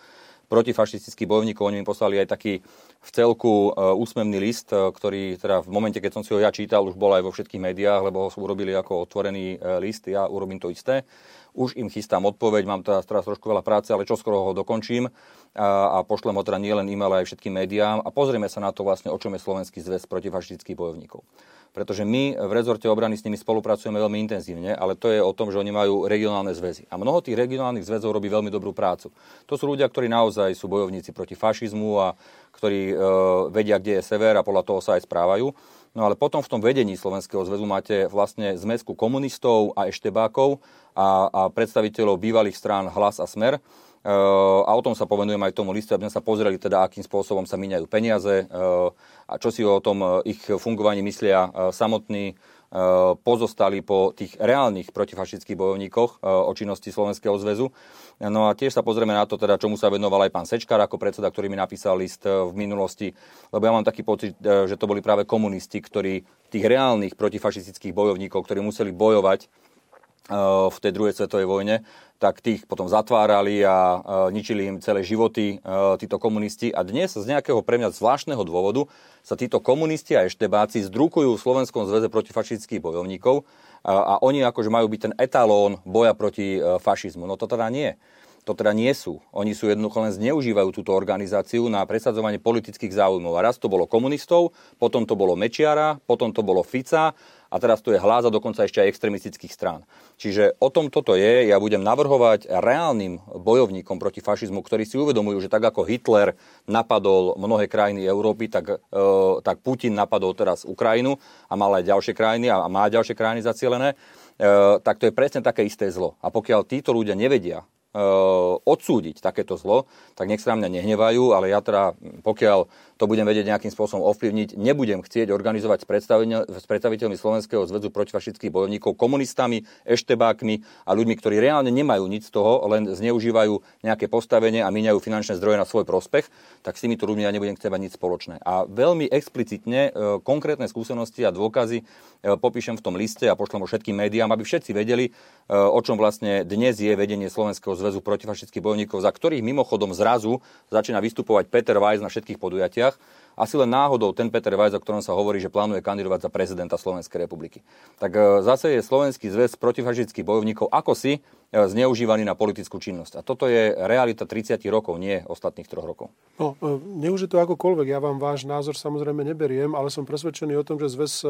protifašistických bojovníkov. Oni mi poslali aj taký v celku e, úsmevný list, e, ktorý teda v momente, keď som si ho ja čítal, už bol aj vo všetkých médiách, lebo ho urobili ako otvorený e, list. Ja urobím to isté. Už im chystám odpoveď, mám teraz, teraz trošku veľa práce, ale čo skoro ho dokončím a, a pošlem ho teda nielen e-mail, aj všetkým médiám a pozrieme sa na to vlastne, o čom je Slovenský zväz protifašistických bojovníkov. Pretože my v rezorte obrany s nimi spolupracujeme veľmi intenzívne, ale to je o tom, že oni majú regionálne zväzy. A mnoho tých regionálnych zväzov robí veľmi dobrú prácu. To sú ľudia, ktorí naozaj sú bojovníci proti fašizmu a ktorí e, vedia, kde je sever a podľa toho sa aj správajú. No ale potom v tom vedení Slovenského zväzu máte vlastne zmesku komunistov a eštebákov a, a predstaviteľov bývalých strán Hlas a Smer. A o tom sa povenujem aj tomu listu, aby sme sa pozreli teda, akým spôsobom sa míňajú peniaze e, a čo si o tom e, ich fungovaní myslia samotní pozostali po tých reálnych protifašických bojovníkoch o činnosti Slovenského zväzu. No a tiež sa pozrieme na to, teda, čomu sa venoval aj pán Sečkar ako predseda, ktorý mi napísal list v minulosti, lebo ja mám taký pocit, že to boli práve komunisti, ktorí tých reálnych protifašistických bojovníkov, ktorí museli bojovať v tej druhej svetovej vojne, tak tých potom zatvárali a ničili im celé životy títo komunisti. A dnes z nejakého pre mňa zvláštneho dôvodu sa títo komunisti a eštebáci zdrukujú v Slovenskom zväze protifašistických bojovníkov a oni akože majú byť ten etalón boja proti fašizmu. No to teda nie. To teda nie sú. Oni sú jednoducho len zneužívajú túto organizáciu na presadzovanie politických záujmov. A raz to bolo komunistov, potom to bolo Mečiara, potom to bolo Fica a teraz tu je hláza dokonca ešte aj extremistických strán. Čiže o tom toto je, ja budem navrhovať reálnym bojovníkom proti fašizmu, ktorí si uvedomujú, že tak ako Hitler napadol mnohé krajiny Európy, tak, e, tak Putin napadol teraz Ukrajinu a mal aj ďalšie krajiny a má ďalšie krajiny zacielené, e, tak to je presne také isté zlo. A pokiaľ títo ľudia nevedia, odsúdiť takéto zlo, tak nech sa na mňa nehnevajú, ale ja teda, pokiaľ to budem vedieť nejakým spôsobom ovplyvniť. Nebudem chcieť organizovať s predstaviteľmi Slovenského zväzu protifašických bojovníkov, komunistami, eštebákmi a ľuďmi, ktorí reálne nemajú nič z toho, len zneužívajú nejaké postavenie a míňajú finančné zdroje na svoj prospech, tak s týmito ľuďmi ja nebudem chcieť mať nič spoločné. A veľmi explicitne e, konkrétne skúsenosti a dôkazy e, popíšem v tom liste a pošlem ho všetkým médiám, aby všetci vedeli, o čom vlastne dnes je vedenie Slovenského zväzu protifašických bojovníkov, za ktorých mimochodom zrazu začína vystupovať Peter Weiss na všetkých podujatiach asi len náhodou ten Peter Weiss, o ktorom sa hovorí, že plánuje kandidovať za prezidenta Slovenskej republiky. Tak e, zase je Slovenský zväz protifašických bojovníkov ako si E, zneužívaný na politickú činnosť. A toto je realita 30 rokov, nie ostatných troch rokov. No, e, neuž je to akokoľvek. Ja vám váš názor samozrejme neberiem, ale som presvedčený o tom, že zväz, e,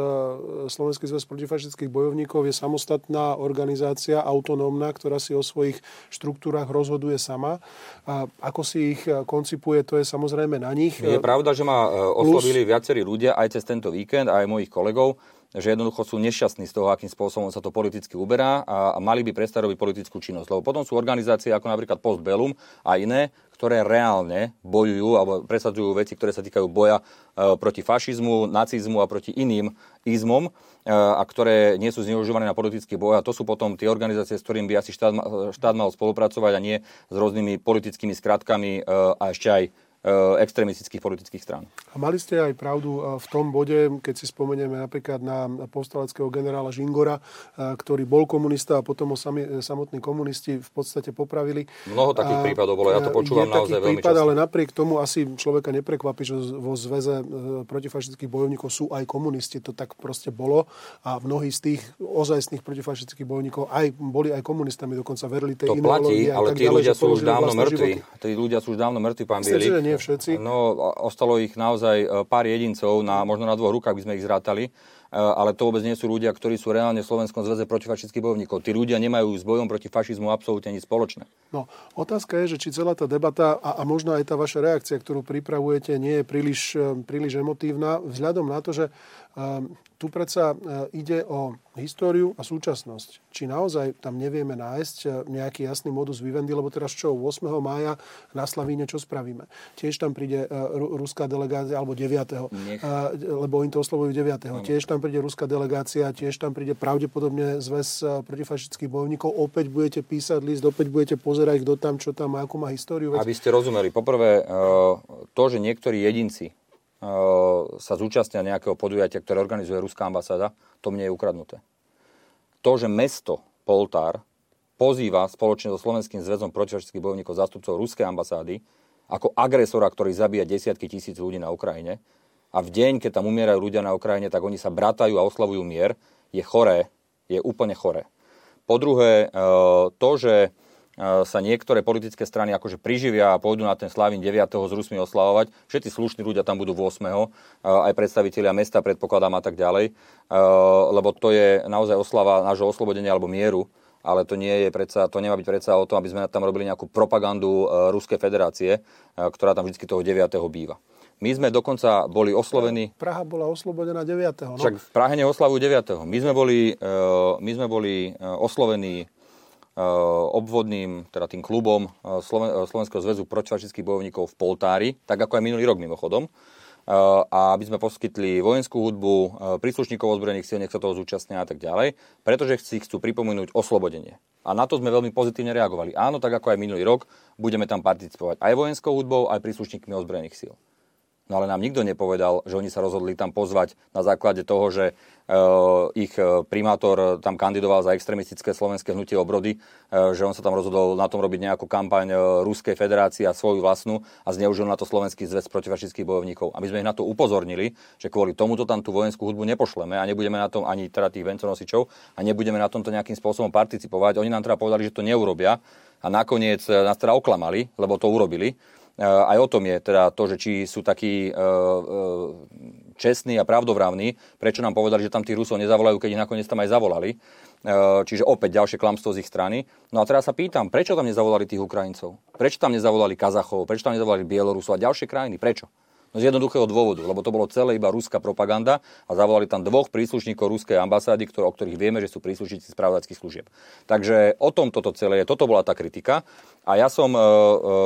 Slovenský zväz protifašistických bojovníkov je samostatná organizácia, autonómna, ktorá si o svojich štruktúrach rozhoduje sama. A ako si ich koncipuje, to je samozrejme na nich. Je pravda, že ma oslovili Plus... viacerí ľudia aj cez tento víkend, aj mojich kolegov, že jednoducho sú nešťastní z toho, akým spôsobom sa to politicky uberá a, a mali by prestať robiť politickú činnosť. Lebo potom sú organizácie ako napríklad Post a iné, ktoré reálne bojujú alebo presadzujú veci, ktoré sa týkajú boja e, proti fašizmu, nacizmu a proti iným izmom e, a ktoré nie sú zneužívané na politický boj. A to sú potom tie organizácie, s ktorými by asi štát, štát mal spolupracovať a nie s rôznymi politickými skratkami e, a ešte aj Eh, extremistických politických strán. A mali ste aj pravdu eh, v tom bode, keď si spomenieme napríklad na postaleckého generála Žingora, eh, ktorý bol komunista a potom ho sami, samotní komunisti v podstate popravili. Mnoho takých a, prípadov bolo, ja to počúvam naozaj veľmi prípad, často. Ale napriek tomu asi človeka neprekvapí, že vo zväze protifašistických bojovníkov sú aj komunisti. To tak proste bolo a mnohí z tých ozajstných protifašistických bojovníkov aj boli aj komunistami, dokonca verili tej To platí, ale tí ľudia sú už dávno mŕtvi. Tí ľudia sú už dávno mŕtvi, pán Bielik nie všetci. No, ostalo ich naozaj e, pár jedincov, na, možno na dvoch rukách by sme ich zrátali, e, ale to vôbec nie sú ľudia, ktorí sú reálne v Slovenskom zväze protifašistických bojovníkov. Tí ľudia nemajú s bojom proti fašizmu absolútne nič spoločné. No, otázka je, že či celá tá debata a, a možno aj tá vaša reakcia, ktorú pripravujete, nie je príliš, e, príliš emotívna, vzhľadom na to, že tu predsa e, ide o históriu a súčasnosť. Či naozaj tam nevieme nájsť e, nejaký jasný modus vivendi, lebo teraz čo, 8. mája na Slavíne čo spravíme? Tiež tam príde e, ruská delegácia, alebo 9. Nech. lebo oni to oslovujú 9. No. Tiež tam príde ruská delegácia, tiež tam príde pravdepodobne zväz protifašických bojovníkov. Opäť budete písať list, opäť budete pozerať, kto tam, čo tam, ako má históriu. Aby ste rozumeli, poprvé, to, že niektorí jedinci sa zúčastnia nejakého podujatia, ktoré organizuje Ruská ambasáda, to mne je ukradnuté. To, že mesto Poltár pozýva spoločne so Slovenským zväzom protifašistických bojovníkov zástupcov Ruskej ambasády ako agresora, ktorý zabíja desiatky tisíc ľudí na Ukrajine a v deň, keď tam umierajú ľudia na Ukrajine, tak oni sa bratajú a oslavujú mier, je choré, je úplne choré. Po druhé, to, že sa niektoré politické strany akože priživia a pôjdu na ten Slavin 9. s Rusmi oslavovať. Všetci slušní ľudia tam budú 8. aj predstavitelia mesta predpokladám a tak ďalej, lebo to je naozaj oslava nášho oslobodenia alebo mieru ale to nie je predsa, to nemá byť predsa o tom, aby sme tam robili nejakú propagandu Ruskej federácie, ktorá tam vždy toho 9. býva. My sme dokonca boli oslovení... Praha bola oslobodená 9. No? Však v Prahe neoslavujú 9. My sme boli, my sme boli oslovení obvodným, teda tým klubom eh, eh, Slovenského zväzu protifašistických bojovníkov v Poltári, tak ako aj minulý rok mimochodom, a aby sme poskytli vojenskú hudbu, príslušníkov ozbrojených síl, nech sa toho zúčastnia a tak ďalej, pretože si chcú pripomenúť oslobodenie. A na to sme veľmi pozitívne reagovali. Áno, tak ako aj minulý rok, budeme tam participovať aj vojenskou hudbou, aj príslušníkmi ozbrojených síl. No ale nám nikto nepovedal, že oni sa rozhodli tam pozvať na základe toho, že uh, ich e, primátor tam kandidoval za extremistické slovenské hnutie obrody, uh, že on sa tam rozhodol na tom robiť nejakú kampaň Ruskej federácie a svoju vlastnú a zneužil na to Slovenský zväz protifašistických bojovníkov. A sme ich na to upozornili, že kvôli tomuto tam tú vojenskú hudbu nepošleme a nebudeme na tom ani teda tých venconosičov a nebudeme na tomto nejakým spôsobom participovať. Oni nám teda povedali, že to neurobia a nakoniec nás teda oklamali, lebo to urobili. Aj o tom je teda to, že či sú takí eh, eh, čestní a pravdovravní, prečo nám povedali, že tam tí Rusov nezavolajú, keď ich nakoniec tam aj zavolali. Čiže opäť ďalšie klamstvo z ich strany. No a teraz sa pýtam, prečo tam nezavolali tých Ukrajincov? Prečo tam nezavolali Kazachov? Prečo tam nezavolali Bielorusov a ďalšie krajiny? Prečo? No z jednoduchého dôvodu, lebo to bolo celé iba ruská propaganda a zavolali tam dvoch príslušníkov ruskej ambasády, ktoré, o ktorých vieme, že sú príslušníci spravodajských služieb. Takže o tom toto celé je, toto bola tá kritika. A ja som, e, e,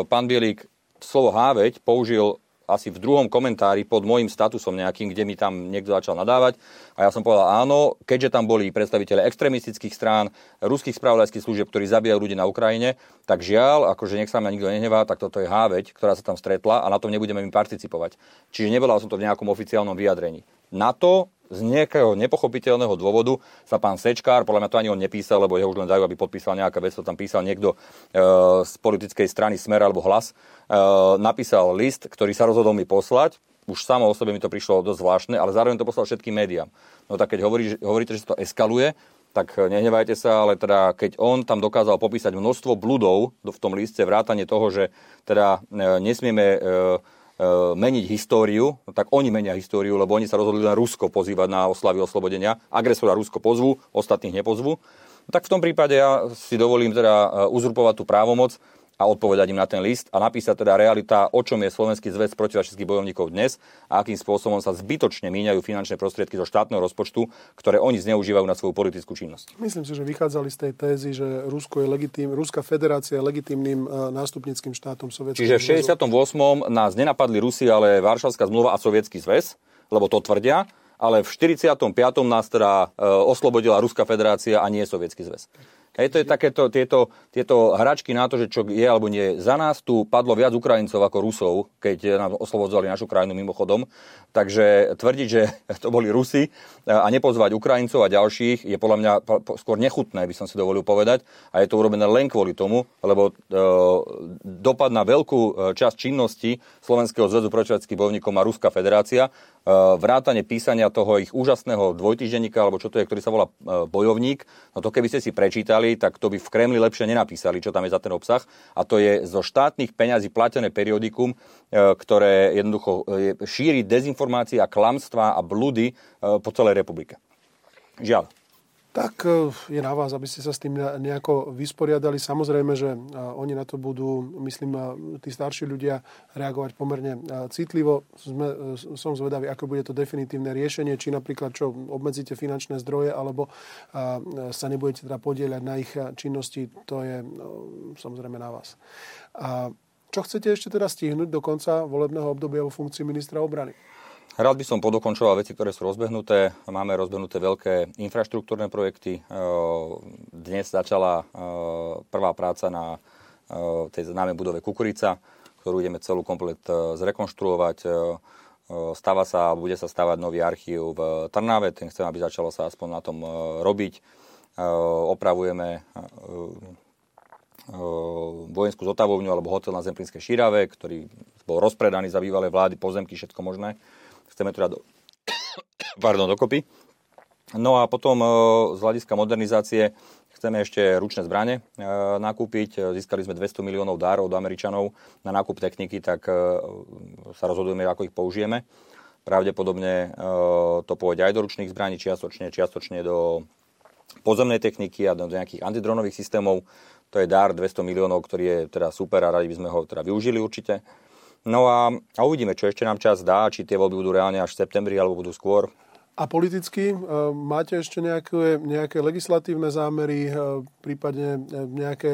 pán Bielik, slovo háveť použil asi v druhom komentári pod môjim statusom nejakým, kde mi tam niekto začal nadávať. A ja som povedal áno, keďže tam boli predstaviteľe extrémistických strán, ruských spravodajských služieb, ktorí zabíjajú ľudí na Ukrajine, tak žiaľ, akože nech sa ma nikto nehnevá, tak toto je háveť, ktorá sa tam stretla a na tom nebudeme my participovať. Čiže nevedal som to v nejakom oficiálnom vyjadrení. Na to z nejakého nepochopiteľného dôvodu sa pán Sečkár, podľa mňa to ani on nepísal, lebo jeho už len dajú, aby podpísal nejaká vec, to tam písal niekto e, z politickej strany Smer alebo Hlas, e, napísal list, ktorý sa rozhodol mi poslať, už samo o sebe mi to prišlo dosť zvláštne, ale zároveň to poslal všetkým médiám. No tak keď hovorí, hovoríte, že to eskaluje, tak nehnevajte sa, ale teda keď on tam dokázal popísať množstvo bludov v tom liste, vrátanie toho, že teda e, nesmieme e, E, meniť históriu, no tak oni menia históriu, lebo oni sa rozhodli na Rusko pozývať na oslavy oslobodenia. Agresora Rusko pozvú, ostatných nepozvú. Tak v tom prípade ja si dovolím teda e, uzurpovať tú právomoc a odpovedať im na ten list a napísať teda realita, o čom je Slovenský zväz protifašistických bojovníkov dnes a akým spôsobom sa zbytočne míňajú finančné prostriedky zo štátneho rozpočtu, ktoré oni zneužívajú na svoju politickú činnosť. Myslím si, že vychádzali z tej tézy, že Rusko je legitim, Ruská federácia je legitimným e, nástupnickým štátom Sovietskeho Čiže v 68. nás nenapadli Rusi, ale Varšavská zmluva a Sovietský zväz, lebo to tvrdia, ale v 45. nás teda e, oslobodila Ruská federácia a nie Sovietský zväz. Hej, to je takéto, tieto, tieto hračky na to, že čo je alebo nie. Za nás tu padlo viac Ukrajincov ako Rusov, keď nám oslobodzovali našu krajinu mimochodom. Takže tvrdiť, že *laughs* to boli Rusi a nepozvať Ukrajincov a ďalších je podľa mňa skôr nechutné, by som si dovolil povedať. A je to urobené len kvôli tomu, lebo e, dopad na veľkú e, časť činnosti Slovenského zväzu protivackých bojovníkov má Ruská federácia. E, vrátane písania toho ich úžasného dvojtyždenníka, alebo čo to je, ktorý sa volá e, Bojovník. No to keby ste si prečítali, napísali, tak to by v Kremli lepšie nenapísali, čo tam je za ten obsah. A to je zo štátnych peňazí platené periodikum, e, ktoré jednoducho e, šíri dezinformácie a klamstvá a bludy e, po celej republike. Žiaľ. Tak e, je na vás, aby ste sa s tým nejako vysporiadali. Samozrejme, že e, oni na to budú, myslím, e, tí starší ľudia reagovať pomerne citlivo. Sme, som zvedavý, ako bude to definitívne riešenie, či napríklad čo obmedzíte finančné zdroje, alebo sa nebudete teda podieľať na ich činnosti, to je samozrejme na vás. A čo chcete ešte teda stihnúť do konca volebného obdobia vo funkcii ministra obrany? Rád by som podokončoval veci, ktoré sú rozbehnuté. Máme rozbehnuté veľké infraštruktúrne projekty. Dnes začala prvá práca na tej známej budove Kukurica, ktorú ideme celú komplet zrekonštruovať. Stáva sa, bude sa stavať nový archív v Trnave, ten chcem, aby začalo sa aspoň na tom robiť. Opravujeme vojenskú zotavovňu alebo hotel na Zemplínskej Šírave, ktorý bol rozpredaný za bývalé vlády, pozemky, všetko možné chceme to dať do, pardon, dokopy. No a potom e, z hľadiska modernizácie chceme ešte ručné zbranie nakúpiť. Získali sme 200 miliónov dárov od Američanov na nákup techniky, tak sa rozhodujeme, ako ich použijeme. Pravdepodobne to pôjde aj do ručných zbraní, čiastočne, čiastočne do pozemnej techniky a do nejakých antidronových systémov. To je dar 200 miliónov, ktorý je teda super a radi by sme ho teda využili určite. No a, a uvidíme, čo ešte nám čas dá, či tie voľby budú reálne až v septembri alebo budú skôr. A politicky e, máte ešte nejaké, nejaké legislatívne zámery, e, prípadne e, nejaké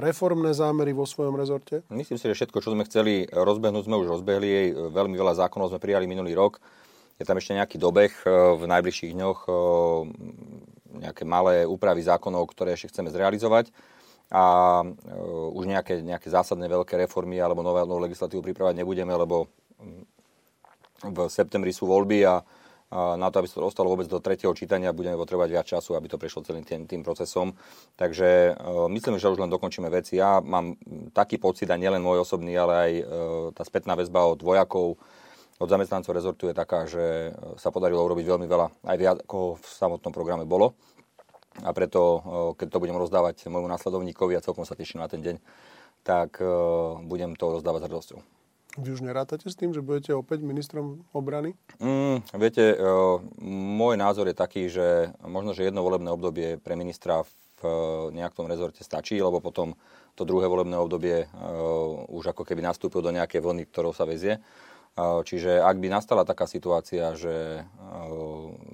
reformné zámery vo svojom rezorte? Myslím si, že všetko, čo sme chceli rozbehnúť, sme už rozbehli. Veľmi veľa zákonov sme prijali minulý rok. Je tam ešte nejaký dobeh v najbližších dňoch, nejaké malé úpravy zákonov, ktoré ešte chceme zrealizovať a uh, už nejaké, nejaké zásadné veľké reformy alebo novú, novú legislatívu pripravať nebudeme, lebo mm, v septembri sú voľby a, na to, aby sa to dostalo vôbec do tretieho čítania, budeme potrebovať viac času, aby to prešlo celým tým, tým procesom. Takže uh, myslím, že už len dokončíme veci. Ja mám taký pocit, a nielen môj osobný, ale aj uh, tá spätná väzba od vojakov, od zamestnancov rezortu je taká, že sa podarilo urobiť veľmi veľa, aj viac, ako v samotnom programe bolo a preto, keď to budem rozdávať môjmu následovníkovi a celkom sa teším na ten deň, tak budem to rozdávať s radosťou. Vy už nerátate s tým, že budete opäť ministrom obrany? Mm, viete, môj názor je taký, že možno, že jedno volebné obdobie pre ministra v nejakom rezorte stačí, lebo potom to druhé volebné obdobie už ako keby nastúpil do nejakej vlny, ktorou sa vezie. Čiže ak by nastala taká situácia, že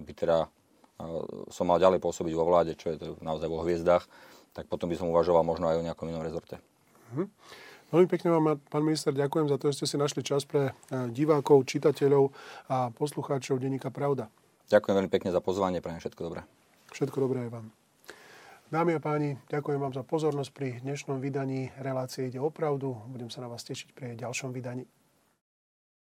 by teda som mal ďalej pôsobiť vo vláde, čo je to naozaj vo hviezdach, tak potom by som uvažoval možno aj o nejakom inom rezorte. Mhm. Veľmi pekne vám, pán minister, ďakujem za to, že ste si našli čas pre e, divákov, čitateľov a poslucháčov Denníka Pravda. Ďakujem veľmi pekne za pozvanie, pre všetko dobré. Všetko dobré aj vám. Dámy a páni, ďakujem vám za pozornosť pri dnešnom vydaní relácie Ide o pravdu. Budem sa na vás tešiť pri ďalšom vydaní.